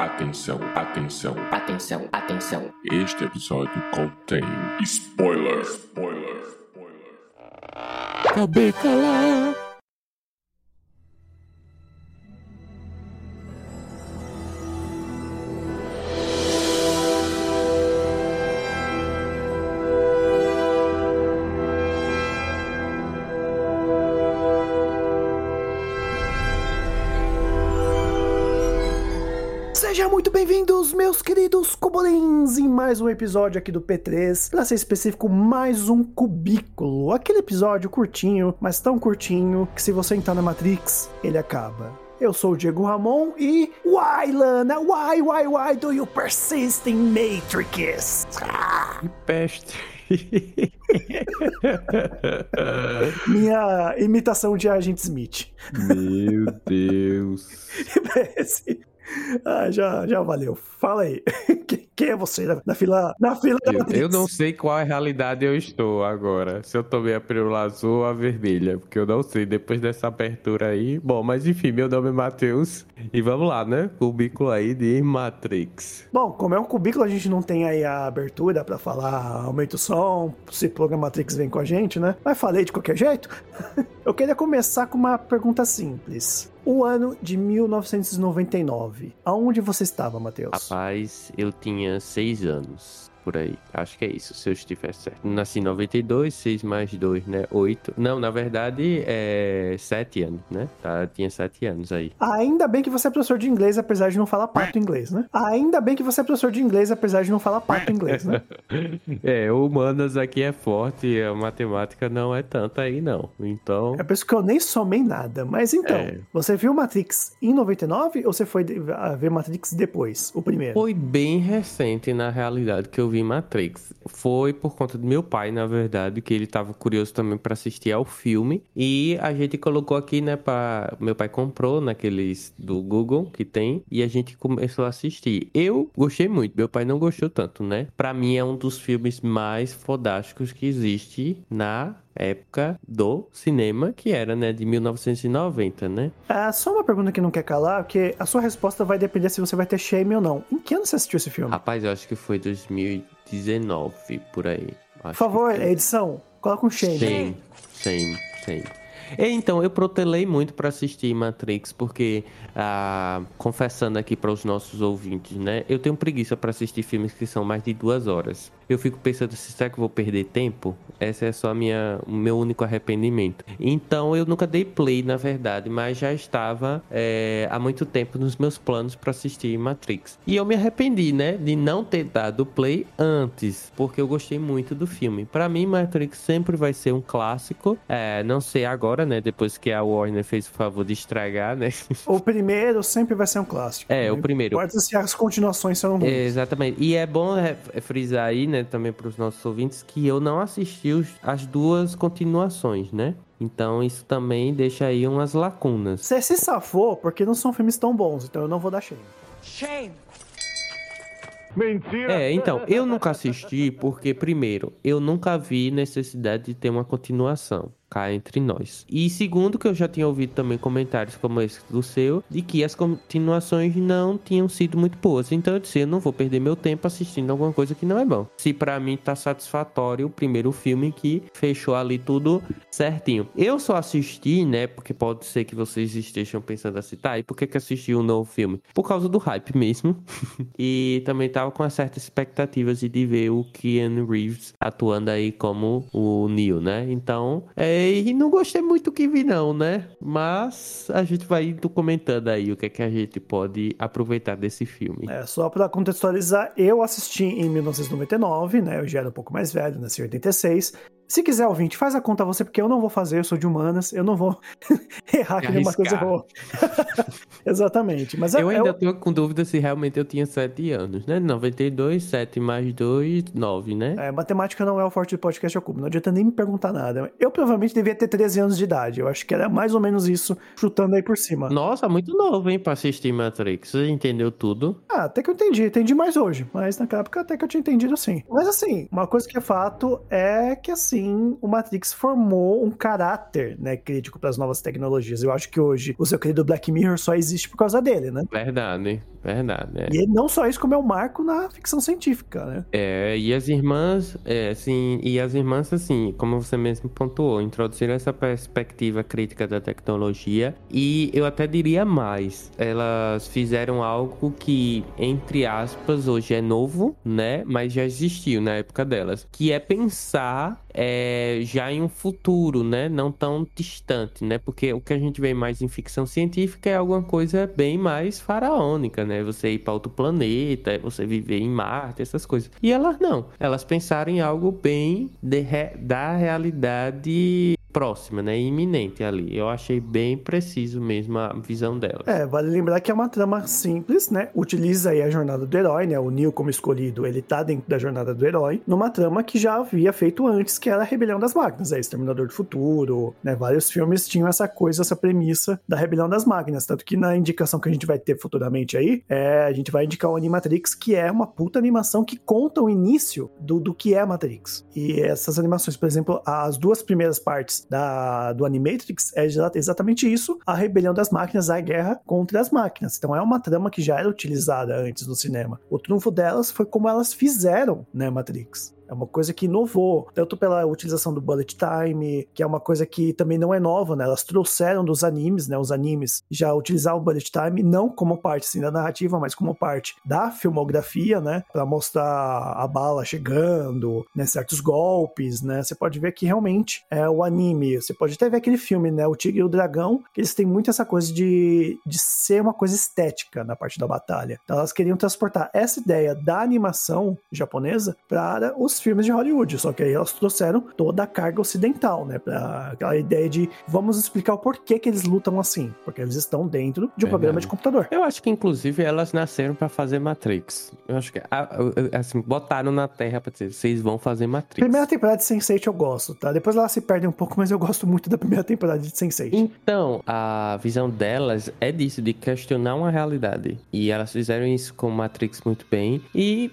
Atenção, atenção, Atenção, atenção. este episódio contém spoiler. Spoiler. Spoiler. Acabei calar. Cubolins, em mais um episódio aqui do P3. Pra ser específico, mais um cubículo. Aquele episódio curtinho, mas tão curtinho, que se você entrar na Matrix, ele acaba. Eu sou o Diego Ramon e... Why, Lana? Why, why, why do you persist in Matrix? Ah, Que peste. minha imitação de Agent Smith. Meu Deus. Esse- Ah, já, já valeu. Fala aí. Quem- é você na, na fila, na fila da Eu, Matrix? eu não sei qual a realidade eu estou agora. Se eu tomei a pílula azul ou a vermelha, porque eu não sei depois dessa abertura aí. Bom, mas enfim, meu nome é Matheus. E vamos lá, né? Cubículo aí de Matrix. Bom, como é um cubículo, a gente não tem aí a abertura pra falar aumenta o som, se o programa Matrix vem com a gente, né? Mas falei de qualquer jeito. Eu queria começar com uma pergunta simples. O ano de 1999. Aonde você estava, Matheus? Rapaz, eu tinha seis anos. Por aí. Acho que é isso, se eu estiver certo. Nasci em 92, 6 mais 2, né? 8. Não, na verdade, é 7 anos, né? Tá, tinha 7 anos aí. Ainda bem que você é professor de inglês, apesar de não falar pato inglês, né? Ainda bem que você é professor de inglês, apesar de não falar pato inglês, né? É, humanas aqui é forte, a matemática não é tanta aí, não. Então, É por isso que eu nem somei nada. Mas então, É. você viu Matrix em 99 ou você foi de- a ver Matrix depois, o primeiro? foi bem recente na realidade que eu vi Matrix. Foi por conta do meu pai, na verdade, que ele tava curioso também pra assistir ao filme. E a gente colocou aqui, né, para meu pai comprou naqueles do Google que tem e a gente começou a assistir. Eu gostei muito, meu pai não gostou tanto, né? Pra mim é um dos filmes mais fodásticos que existe na época do cinema, que era, né, de 1990, né? Ah, só uma pergunta que não quer calar, porque a sua resposta vai depender se você vai ter shame ou não. Em que ano você assistiu esse filme? Rapaz, eu acho que foi 2019, por aí. Por favor, edição, coloca um shame. Sim, sim, sim. E, Então, eu protelei muito pra assistir Matrix, porque, ah, confessando aqui para os nossos ouvintes, né? Eu tenho preguiça pra assistir filmes que são mais de duas horas. Eu fico pensando, se será que eu vou perder tempo? Essa é só minha, o meu único arrependimento. Então, eu nunca dei play, na verdade, mas já estava é, há muito tempo nos meus planos pra assistir Matrix. E eu me arrependi, né, de não ter dado play antes, porque eu gostei muito do filme. Pra mim, Matrix sempre vai ser um clássico. É, não sei agora, né, depois que a Warner fez o favor de estragar, né? O primeiro sempre vai ser um clássico. É, Não o primeiro. Importa se as continuações são ruins. É, Exatamente. E é bom frisar aí, né, também para os nossos ouvintes, que eu não assisti os- as duas continuações, né? Então isso também deixa aí umas lacunas. Você se safou porque não são filmes tão bons, então eu não vou dar shame. É, então, eu nunca assisti porque, primeiro, eu nunca vi necessidade de ter uma continuação cá entre nós. E segundo, que eu já tinha ouvido também comentários como esse do seu, de que as continuações não tinham sido muito boas. Então eu disse, eu não vou perder meu tempo assistindo alguma coisa que não é bom. Se pra mim tá satisfatório o primeiro filme que fechou ali tudo certinho. Eu só assisti, né, porque pode ser que vocês estejam pensando assim, tá, e por que que assisti um novo filme? Por causa do hype mesmo. e também tava com certas expectativas de, de ver o Keanu Reeves atuando aí como o Neo, né? Então, é, e não gostei muito do que vi não, né? Mas a gente vai comentando aí o que é que a gente pode aproveitar desse filme. É, só pra contextualizar, eu assisti em 1999, né? Eu já era um pouco mais velho, nasci em 86. Se quiser, ouvinte, faz a conta você, porque eu não vou fazer, eu sou de humanas, eu não vou errar que nenhuma coisa Arriscar. errou. Exatamente. Mas é- Eu é ainda tô com dúvida se realmente eu tinha 7 anos, né? 92, 7 mais 2, 9, né? É, matemática não é o forte do podcast cubo. Não adianta nem me perguntar nada. Eu provavelmente devia ter 13 anos de idade. Eu acho que era mais ou menos isso, chutando aí por cima. Nossa, muito novo, hein, pra assistir Matrix. Você entendeu tudo? Ah, até que eu entendi. Entendi mais hoje. Mas naquela época até que eu tinha entendido sim. Mas assim, uma coisa que é fato é que assim, o Matrix formou um caráter, né, crítico para as novas tecnologias. Eu acho que hoje o seu querido Black Mirror só existe por causa dele, né? Verdade, verdade. É. E não só isso, como é um marco na ficção científica, né? É, e as irmãs, é, assim, e as irmãs, assim, como você mesmo pontuou, introduziram essa perspectiva crítica da tecnologia e eu até diria mais, elas fizeram algo que, entre aspas, hoje é novo, né? Mas já existiu na época delas, que é pensar é, já em um futuro, né? Não tão distante, né? Porque o que a gente vê mais em ficção científica é alguma coisa bem mais faraônica, né? Você ir para outro planeta, você viver em Marte, essas coisas. E elas não. Elas pensaram em algo bem re... da realidade próxima, né? Iminente ali. Eu achei bem preciso mesmo a visão dela. É, vale lembrar que é uma trama simples, né? Utiliza aí a jornada do herói, né? O Neo como escolhido, ele tá dentro da jornada do herói, numa trama que já havia feito antes, que era a Rebelião das Máquinas, é Exterminador do Futuro, né? Vários filmes tinham essa coisa, essa premissa da Rebelião das Máquinas, tanto que na indicação que a gente vai ter futuramente aí, é, a gente vai indicar o Animatrix, que é uma puta animação que conta o início do, do que é Matrix. E essas animações, por exemplo, as duas primeiras partes da, do Animatrix é exatamente isso: a rebelião das máquinas, a guerra contra as máquinas. Então é uma trama que já era utilizada antes no cinema. O trunfo delas foi como elas fizeram, né, Matrix. É uma coisa que inovou, tanto pela utilização do bullet time, que é uma coisa que também não é nova, né? Elas trouxeram dos animes, né? Os animes já utilizavam o bullet time, não como parte assim, da narrativa, mas como parte da filmografia, né? Para mostrar a bala chegando, né? Certos golpes, né? Você pode ver que realmente é o anime. Você pode até ver aquele filme, né? O Tigre e o Dragão, que eles têm muito essa coisa de, de ser uma coisa estética na parte da batalha. Então elas queriam transportar essa ideia da animação japonesa para os filmes de Hollywood, só que aí elas trouxeram toda a carga ocidental, né? Pra aquela ideia de vamos explicar o porquê que eles lutam assim, porque eles estão dentro de um é programa de computador. Eu acho que inclusive elas nasceram para fazer Matrix. Eu acho que assim, botaram na terra pra dizer, vocês vão fazer Matrix. Primeira temporada de Sense8 eu gosto, tá? Depois ela se perde um pouco, mas eu gosto muito da primeira temporada de Sense8. Então, a visão delas é disso, de questionar uma realidade. E elas fizeram isso com Matrix muito bem. E,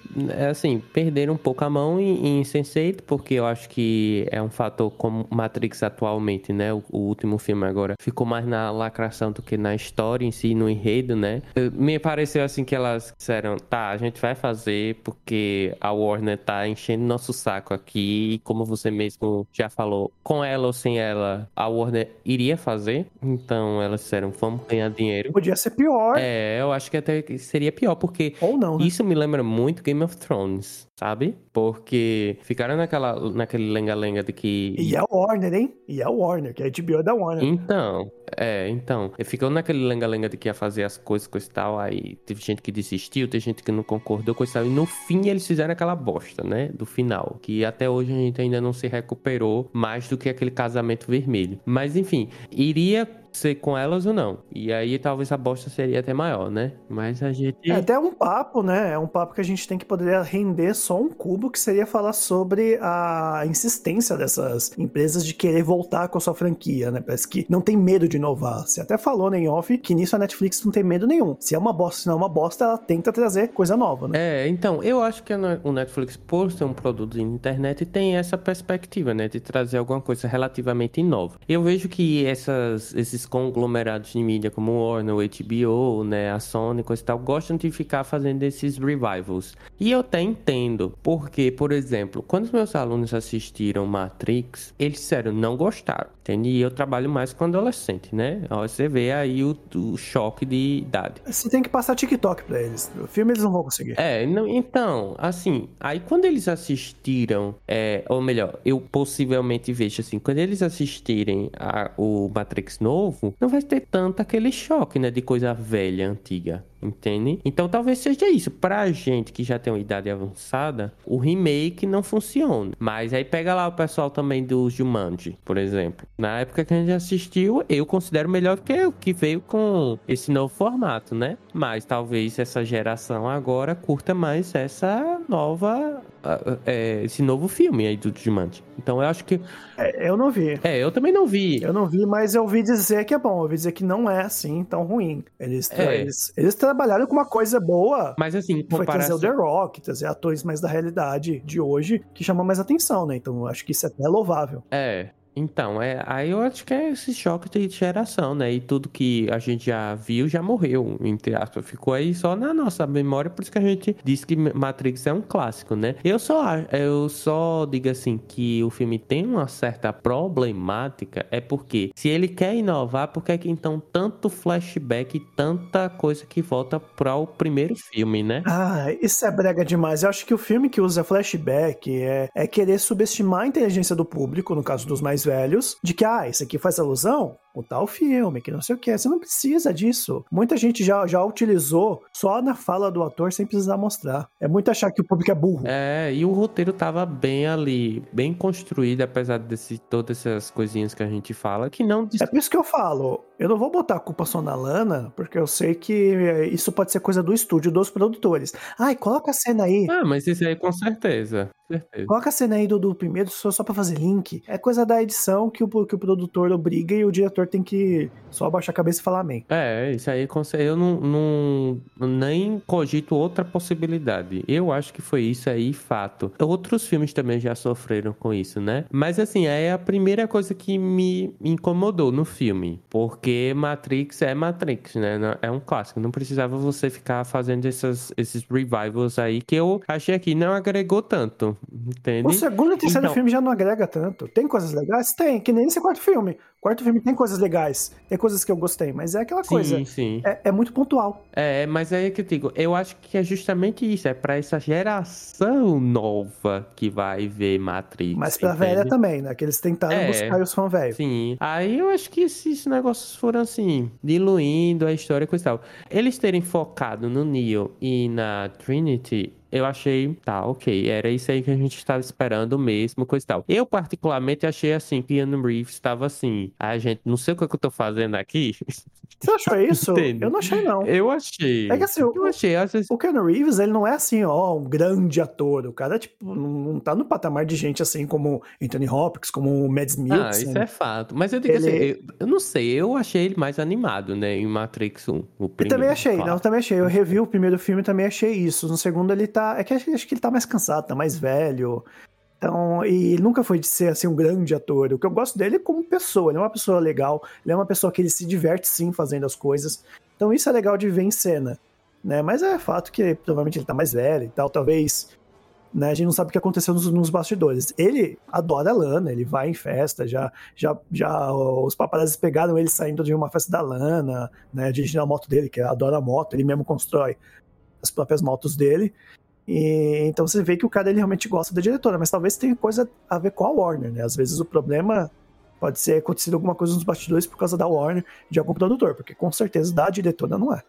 assim, perderam um pouco a mão e em Sense8, porque eu acho que é um fator como Matrix atualmente, né? O, o, último filme agora ficou mais na lacração do que na história em si, no enredo, né? Me pareceu assim que elas disseram, tá, a gente vai fazer porque a Warner tá enchendo nosso saco aqui, e como você mesmo já falou, com ela ou sem ela, a Warner iria fazer, então elas disseram, vamos ganhar dinheiro. Podia ser pior. É, eu acho que até seria pior, porque ou não, né? isso me lembra muito Game of Thrones, sabe? Porque ficaram naquela, naquele lenga-lenga de que. E é o Warner, hein? E é o Warner, que é a HBO da Warner. Então, é, então. Ficou naquele lenga-lenga de que ia fazer as coisas, coisa e tal. Aí teve gente que desistiu, teve gente que não concordou, coisa e tal. E no fim eles fizeram aquela bosta, né? Do final. Que até hoje a gente ainda não se recuperou mais do que aquele casamento vermelho. Mas enfim, iria ser com elas ou não. E aí talvez a bosta seria até maior, né? Mas a gente. É até um papo, né? É um papo que a gente tem que poder render só um cubo, que seria falar sobre a insistência dessas empresas de querer voltar com a sua franquia, né? Parece que não tem medo de inovar. Você até falou, né, em off, que nisso a Netflix não tem medo nenhum. Se é uma bosta, se não é uma bosta, ela tenta trazer coisa nova, né? É, então, eu acho que o Netflix, por ser um produto de internet, tem essa perspectiva, né? De trazer alguma coisa relativamente nova. Eu vejo que essas, esses conglomerados de mídia como o Warner, o HBO, né, a Sony, coisa e tal, gostam de ficar fazendo esses revivals. E eu até entendo, porque, por exemplo, quando os meus alunos assistiram Matrix, eles disseram não gostaram, entende? E eu trabalho mais com adolescente, né? Você vê aí o, o choque de idade. Você tem que passar TikTok pra eles. O filme eles não vão conseguir. É, não, então, assim, aí quando eles assistiram, é, ou melhor, eu possivelmente vejo assim, quando eles assistirem a, o Matrix novo, não vai ter tanto aquele choque, né, de coisa velha, antiga, entende? Então talvez seja isso. Pra gente que já tem uma idade avançada, o remake não funciona. Mas aí pega lá o pessoal também do Jumanji, por exemplo. Na época que a gente assistiu, eu considero melhor que o que veio com esse novo formato, né? Mas talvez essa geração agora curta mais essa nova é, esse novo filme aí do Jumanji. Então eu acho que. É, eu não vi. É, eu também não vi. Eu não vi, mas eu ouvi dizer que é bom. Eu ouvi dizer que não é assim tão ruim. Eles, tra- É. eles, eles trabalharam com uma coisa boa. Mas assim, Foi trazer comparação. o The Rock, trazer atores mais da realidade de hoje, que chamam mais atenção, né? Então eu acho que isso é até louvável. É. Então, é, aí eu acho que é esse choque de geração, né? E tudo que a gente já viu já morreu, entre aspas. Ficou aí só na nossa memória, por isso que a gente diz que Matrix é um clássico, né? Eu só, eu só digo assim que o filme tem uma certa problemática, é porque se ele quer inovar, por que é que então tanto flashback e tanta coisa que volta para o primeiro filme, né? Ah, isso é brega demais. Eu acho que o filme que usa flashback é, é querer subestimar a inteligência do público, no caso dos mais velhos, de que, ah, isso aqui faz alusão o tal filme, que não sei o que. Você não precisa disso. Muita gente já, já utilizou só na fala do ator sem precisar mostrar. É muito achar que o público é burro. É, e o roteiro tava bem ali, bem construído, apesar de todas essas coisinhas que a gente fala, que não É por isso que eu falo, eu não vou botar a culpa só na Lana, porque eu sei que é, isso pode ser coisa do estúdio, dos produtores. Ai, coloca a cena aí. Ah, mas isso aí com certeza. certeza. Coloca a cena aí do, do primeiro só, só pra fazer link. É coisa da edição que o, que o produtor obriga e o diretor tem que só abaixar a cabeça e falar amém. É, isso aí eu não, não nem cogito outra possibilidade. Eu acho que foi isso aí, fato. Outros filmes também já sofreram com isso, né? Mas assim, é a primeira coisa que me incomodou no filme, porque Matrix é Matrix, né? É um clássico, não precisava você ficar fazendo essas, esses revivals aí que eu achei que não agregou tanto, entende? O segundo e terceiro Então- filme já não agrega tanto. Tem coisas legais? Tem, que nem esse quarto filme. O quarto filme tem coisas legais, tem coisas que eu gostei, mas é aquela coisa. Sim, sim. É, é muito pontual. É, mas aí que eu digo, eu acho que é justamente isso, é pra essa geração nova que vai ver Matrix. Mas pra entende? velha também, né? Que eles tentaram É. buscar os fãs velhos. Sim. Aí eu acho que se esses negócios foram assim, diluindo a história e coisa e tal. Eles terem focado no Neo e na Trinity, eu achei, tá, ok, era isso aí que a gente estava esperando mesmo, coisa e tal. Eu, particularmente, achei assim, que Keanu Reeves estava assim, ah, gente, não sei o que, é que eu tô fazendo aqui. Você achou isso? Entende? eu não achei, não. Eu achei. É que assim, o- eu achei, às vezes. O Keanu Reeves, ele não é assim, ó, um grande ator. O cara, tipo, não tá no patamar de gente assim como Anthony Hopkins, como o Mads Ah, Mikkelsen. isso é fato. Mas eu digo Ele- assim, eu, eu não sei, eu achei ele mais animado, né, em Matrix 1. O Eu primeiro, também achei, claro. não, eu também achei. Eu revi o primeiro filme e também achei isso. No segundo ele tá. É que acho, acho que ele tá mais cansado, tá mais velho. Então, e nunca foi de ser assim um grande ator. O que eu gosto dele é como pessoa. Ele é uma pessoa legal, ele é uma pessoa que ele se diverte sim fazendo as coisas. Então isso é legal de ver em cena. Né? Mas é fato que provavelmente ele tá mais velho e tal, talvez. Né? A gente não sabe o que aconteceu nos, nos bastidores. Ele adora a Lana, ele vai em festa, já, já, já os paparazzi pegaram ele saindo de uma festa da Lana, né? Dirigindo a moto dele, que adora a moto, ele mesmo constrói as próprias motos dele. E, então você vê que o cara ele realmente gosta da diretora, mas talvez tenha coisa a ver com a Warner, né? Às vezes o problema pode ser acontecido alguma coisa nos bastidores por causa da Warner, de algum produtor, porque com certeza da diretora não é.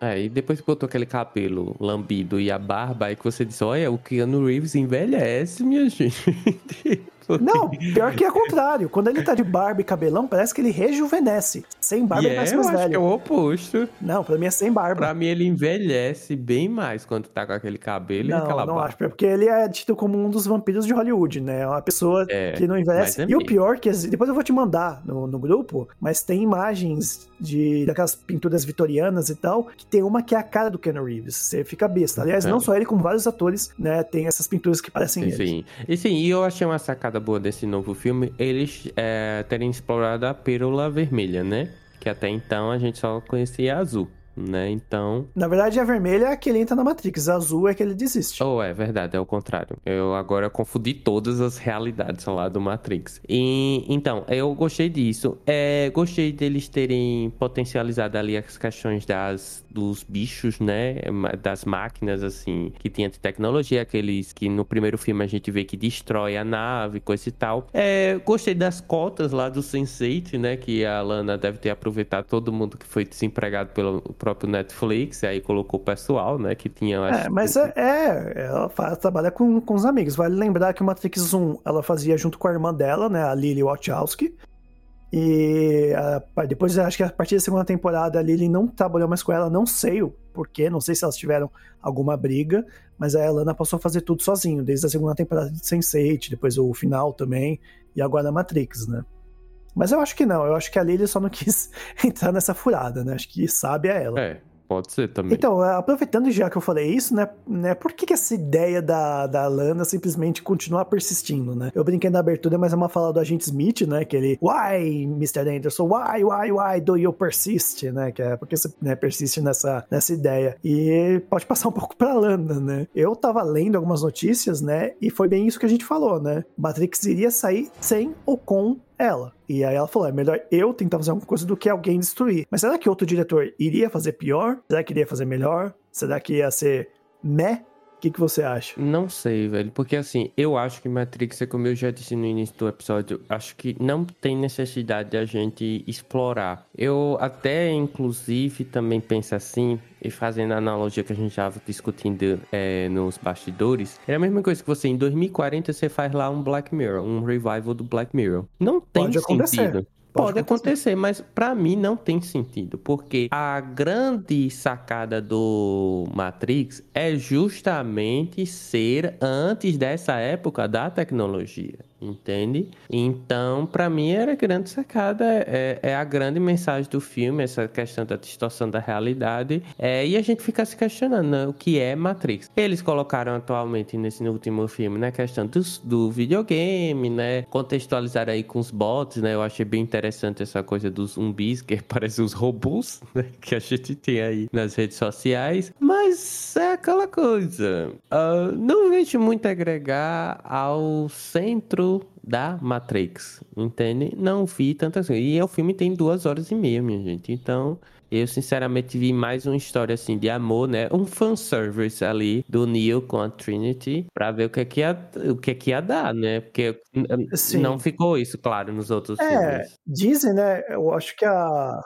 É, e depois que botou aquele cabelo lambido e a barba, aí que você disse, olha, o Keanu Reeves envelhece, minha gente. Não, pior que é o contrário. Quando ele tá de barba e cabelão, parece que ele rejuvenesce. Sem barba E ele é, parece eu mais acho que é velho. o oposto. Não, pra mim é sem barba. Pra mim, ele envelhece bem mais quando tá com aquele cabelo e Não, aquela não barba. acho. Porque ele é tido como um dos vampiros de Hollywood, né? É uma pessoa É, que não envelhece. é e o pior que depois eu vou te mandar no, no grupo, mas tem imagens de daquelas pinturas vitorianas e tal, que tem uma que é a cara do Keanu Reeves. Você fica besta. Aliás, É. não só ele, como vários atores, né? Tem essas pinturas que parecem ele. Sim. E sim, e eu achei uma sacada boa desse novo filme, eles é, terem explorado a pérola vermelha, né? Que até então a gente só conhecia a azul, né? Então. Na verdade, a vermelha é que ele entra na Matrix, a azul é que ele desiste. Oh, é verdade, é o contrário. Eu agora confundi todas as realidades lá do Matrix. E, então, eu gostei disso. É, gostei deles terem potencializado ali as questões das, dos bichos, né? Ma- Das máquinas, assim, que tinha de tecnologia, aqueles que no primeiro filme a gente vê que destrói a nave, coisa e tal. É, gostei das cotas lá do Sense8, né? Que a Lana deve ter aproveitado todo mundo que foi desempregado pelo próprio Netflix, aí colocou o pessoal, né? Que tinha. É, acho- mas é, é, ela faz, trabalha com, com os amigos. Vale lembrar que o Matrix 1 ela fazia junto com a irmã dela, né, a Lily Wachowski. E a, depois, acho que a partir da segunda temporada ali, ele não trabalhou mais com ela, não sei o porquê, não sei se elas tiveram alguma briga, mas a Lana passou a fazer tudo sozinho, desde a segunda temporada de Sense8, depois o final também, e agora a Matrix, né? Mas eu acho que não, eu acho que a Lily só não quis entrar nessa furada, né? Acho que sabe é ela. É, Pode ser também. Então, aproveitando já que eu falei isso, né, né por que, que essa ideia da, da Lana simplesmente continuar persistindo, né? Eu brinquei na abertura, mas é uma fala do agente Smith, né, que ele, why, Mr. Anderson, why, why, why do you persist, né, que é porque você né, persiste nessa, nessa ideia. E pode passar um pouco pra Lana, né? Eu tava lendo algumas notícias, né, e foi bem isso que a gente falou, né? Matrix iria sair sem ou com ela. E aí ela falou: é melhor eu tentar fazer alguma coisa do que alguém destruir. Mas será que outro diretor iria fazer pior? Será que iria fazer melhor? Será que ia ser meh? O que, que você acha? Não sei, velho. Porque assim, eu acho que Matrix, é como eu já disse no início do episódio, acho que não tem necessidade de a gente explorar. Eu até, inclusive, também penso assim, e fazendo a analogia que a gente estava discutindo é, nos bastidores, é a mesma coisa que você, em 2040, você faz lá um Black Mirror, um revival do Black Mirror. Não tem Pode sentido. Acontecer. Pode, acontecer, mas para mim não tem sentido, porque a grande sacada do Matrix é justamente ser antes dessa época da tecnologia entende? Então, para mim, era a grande sacada, é, é, a grande mensagem do filme, essa questão da distorção da realidade, é, e a gente fica se questionando né, o que é Matrix. Eles colocaram atualmente nesse último filme, né, a questão do, do videogame, né, contextualizar aí com os bots, né, eu achei bem interessante essa coisa dos zumbis, que parecem os robôs, né, que a gente tem aí nas redes sociais, mas é aquela coisa, uh, não vejo muito agregar ao centro da Matrix, entende? Não vi tantas coisas. E o filme tem duas horas e meia, minha gente. Então, eu sinceramente vi mais uma história assim de amor, né? Um fanservice ali do Neo com a Trinity pra ver o que é que ia, o que é que ia dar, né? Porque Sim. não ficou isso claro nos outros é, filmes. Dizem, né? Eu acho que a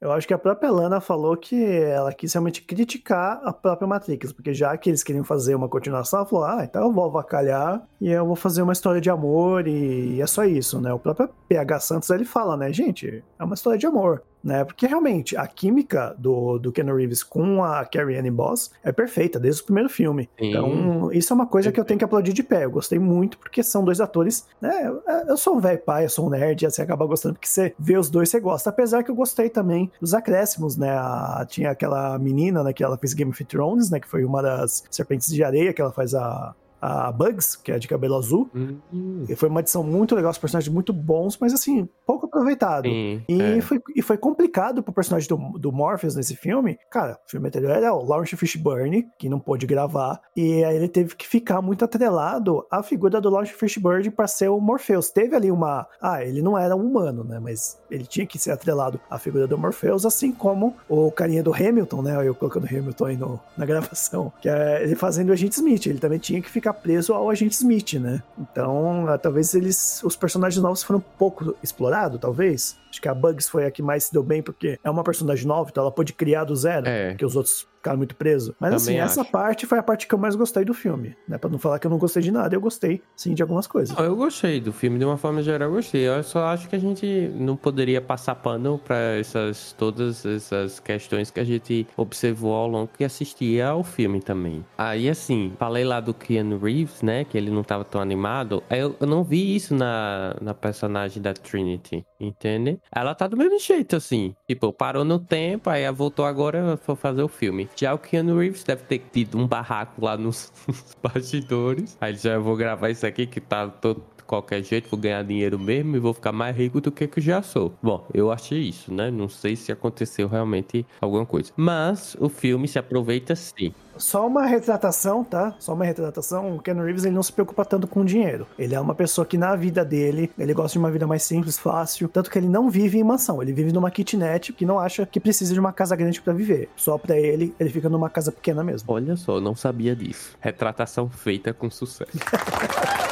eu acho que a própria Lana falou que ela quis realmente criticar a própria Matrix, porque já que eles queriam fazer uma continuação, ela falou: ah, então eu vou avacalhar e eu vou fazer uma história de amor e é só isso, né? O próprio PH Santos ele fala, né, gente, é uma história de amor né? Porque realmente a química do, do Ken Reeves com a Carrie Ann Boss é perfeita desde o primeiro filme. Sim. Então, isso é uma coisa que eu tenho que aplaudir de pé. Eu gostei muito porque são dois atores, né? Eu sou um velho pai, eu sou um nerd, e você acaba gostando porque você vê os dois, você gosta. Apesar que eu gostei também dos acréscimos, né? A, tinha aquela menina, né, que ela fez Game of Thrones, né, que foi uma das serpentes de areia que ela faz a a Bugs, que é de cabelo azul. Uhum. E foi uma edição muito legal, os personagens muito bons, mas assim, pouco aproveitado. Sim, e, é. foi, e foi complicado pro personagem do, do Morpheus nesse filme. Cara, o filme anterior era o Lawrence Fishburne, que não pôde gravar, e aí ele teve que ficar muito atrelado à figura do Lawrence Fishburne para ser o Morpheus. Teve ali uma. Ah, ele não era um humano, né? Mas ele tinha que ser atrelado à figura do Morpheus, assim como o carinha do Hamilton, né? Eu colocando Hamilton aí no, na gravação, que é ele fazendo o agente Smith. Ele também tinha que ficar preso ao agente Smith, né? Então, ah, talvez eles. Os personagens novos foram pouco explorados, talvez. Acho que a Bugs foi a que mais se deu bem, porque é uma personagem nova, então ela pôde criar do zero, é. que os outros ficaram muito presos. Mas Também assim, acho. essa parte foi a parte que eu mais gostei do filme, né? Pra não falar que eu não gostei de nada, eu gostei, sim, de algumas coisas. Eu gostei do filme, de uma forma geral, eu gostei. Eu só acho que a gente não poderia passar pano pra essas, todas essas questões que a gente observou ao longo que assistia ao filme também. Aí, assim, falei lá do Keanu Reeves, né? Que ele não tava tão animado. Eu, eu não vi isso na, na personagem da Trinity, entende? Ela tá do mesmo jeito, assim. Tipo, parou no tempo, aí voltou agora pra fazer o filme. Já o Keanu Reeves deve ter tido um barraco lá nos bastidores. Aí já vou gravar isso aqui que tá todo qualquer jeito, vou ganhar dinheiro mesmo e vou ficar mais rico do que que já sou. Bom, eu achei isso, né? Não sei se aconteceu realmente alguma coisa. Mas o filme se aproveita sim. Só uma retratação, tá? Só uma retratação. O Ken Reeves ele não se preocupa tanto com dinheiro. Ele é uma pessoa que na vida dele, ele gosta de uma vida mais simples, fácil. Tanto que ele não vive em mansão. Ele vive numa kitnet que não acha que precisa de uma casa grande para viver. Só para ele, ele fica numa casa pequena mesmo. Olha só, não sabia disso. Retratação feita com sucesso.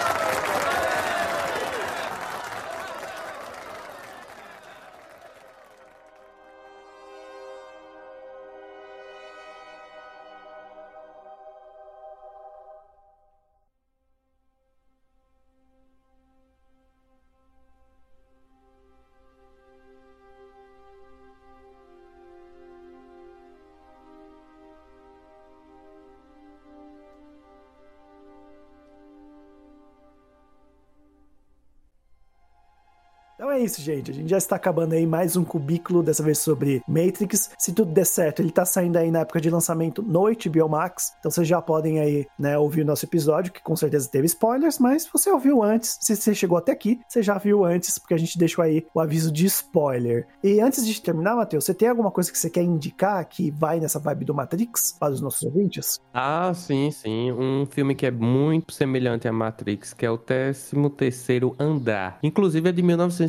Então é isso, gente. A gente já está acabando aí mais um cubículo, dessa vez sobre Matrix. Se tudo der certo, ele tá saindo aí na época de lançamento no HBO Max. Então vocês já podem aí, né, ouvir o nosso episódio, que com certeza teve spoilers, mas você ouviu antes. Se você chegou até aqui, você já viu antes, porque a gente deixou aí o aviso de spoiler. E antes de terminar, Matheus, você tem alguma coisa que você quer indicar que vai nessa vibe do Matrix para os nossos ouvintes? Ah, sim, sim. Um filme que é muito semelhante a Matrix, que é o 13 terceiro Andar. Inclusive é de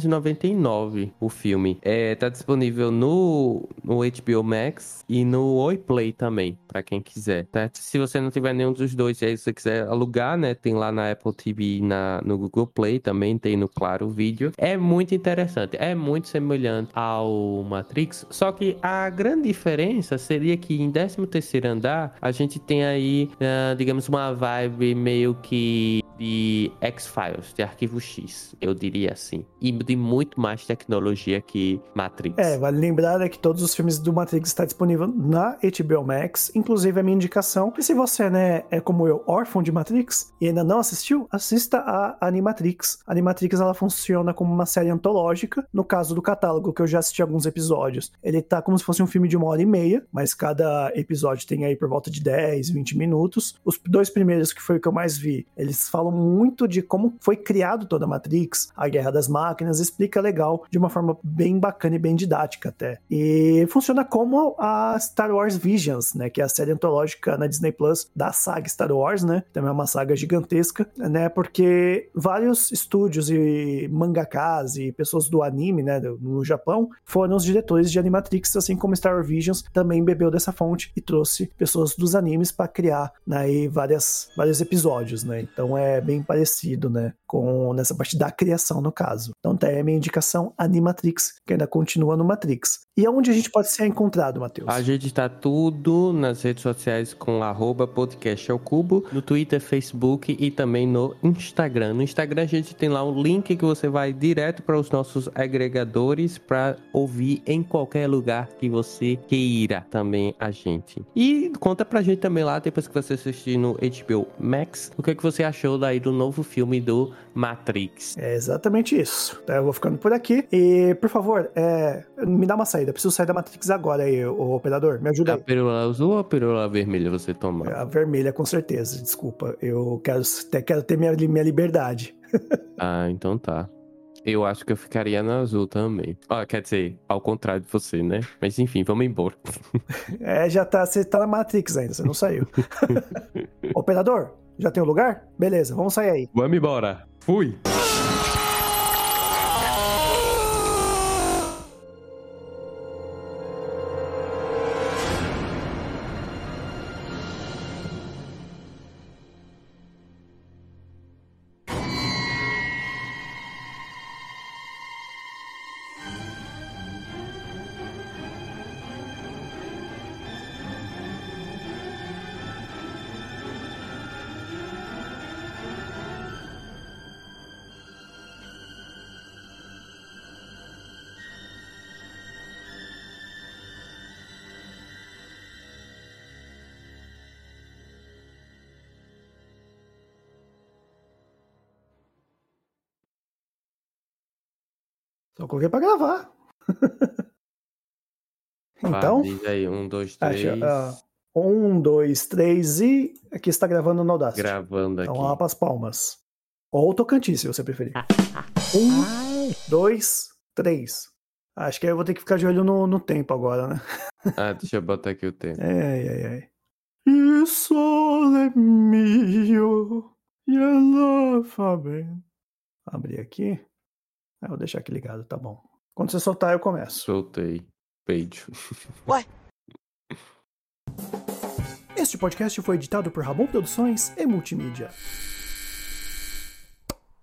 1999, o filme. É, tá disponível no, no HBO Max e no Oi Play também, para quem quiser, tá? Se você não tiver nenhum dos dois e aí você quiser alugar, né, tem lá na Apple TV e na, no Google Play também, tem no Claro Vídeo. É muito interessante, é muito semelhante ao Matrix, só que a grande diferença seria que em 13 terceiro Andar a gente tem aí, uh, digamos, uma vibe meio que de X-Files, de Arquivo X, eu diria assim. E de muito mais tecnologia que Matrix. É, vale lembrar é que todos os filmes do Matrix estão disponíveis na HBO Max, inclusive a minha indicação. E se você, né, é como eu, órfão de Matrix e ainda não assistiu, assista a Animatrix. A Animatrix ela funciona como uma série antológica. No caso do catálogo, que eu já assisti alguns episódios, ele tá como se fosse um filme de uma hora e meia, mas cada episódio tem aí por volta de 10, 20 minutos. Os dois primeiros, que foi o que eu mais vi, eles falam muito de como foi criado toda a Matrix, a Guerra das Máquinas, explica legal, de uma forma bem bacana e bem didática até. E funciona como a Star Wars Visions, né, que é a série antológica na Disney Plus da saga Star Wars, né? Também é uma saga gigantesca, né? Porque vários estúdios e mangakas e pessoas do anime, né, no Japão, foram os diretores de Animatrix, assim como Star Wars Visions também bebeu dessa fonte e trouxe pessoas dos animes para criar né, várias, vários episódios, né? Então é bem parecido, né? Com nessa parte da criação, no caso. Então aí a minha indicação Animatrix, que ainda continua no Matrix. E aonde a gente pode ser encontrado, Matheus? A gente tá tudo nas redes sociais com arroba podcast ao cubo, no Twitter, Facebook e também no Instagram. No Instagram a gente tem lá um link que você vai direto para os nossos agregadores para ouvir em qualquer lugar que você queira também a gente. E conta pra gente também lá, depois que você assistir no HBO Max, o que, é que você achou daí do novo filme do Matrix. É exatamente isso. Eu vou ficando por aqui. E, por favor, é, me dá uma saída. Eu preciso sair da Matrix agora aí, o operador. Me ajuda aí. A perola azul ou a perola vermelha você toma? A vermelha, com certeza. Desculpa. Eu quero, quero ter minha, minha liberdade. ah, então tá. Eu acho que eu ficaria na azul também. Ah, quer dizer, ao contrário de você, né? Mas enfim, vamos embora. é, já tá. Você tá na Matrix ainda, você não saiu. Operador, já tem o um lugar? Beleza, vamos sair aí. Vamos embora. Fui. Só coloquei pra gravar. então. Diz aí, um, dois, três. Acha, uh, um, dois, três e aqui está gravando no Audacity. Gravando então, aqui. Então, lá para as palmas. Ou Tocantins, se você preferir. um, dois, três. Acho que aí eu vou ter que ficar de olho no, no tempo agora, né? ah, deixa eu botar aqui o tempo. Ai, ai, ai. Il sole mio, e ela. Abrir aqui. Ah, vou deixar aqui ligado, tá bom. Quando você soltar, eu começo. Soltei. Beijo. Ué? Este podcast foi editado por Rabon Produções e Multimídia.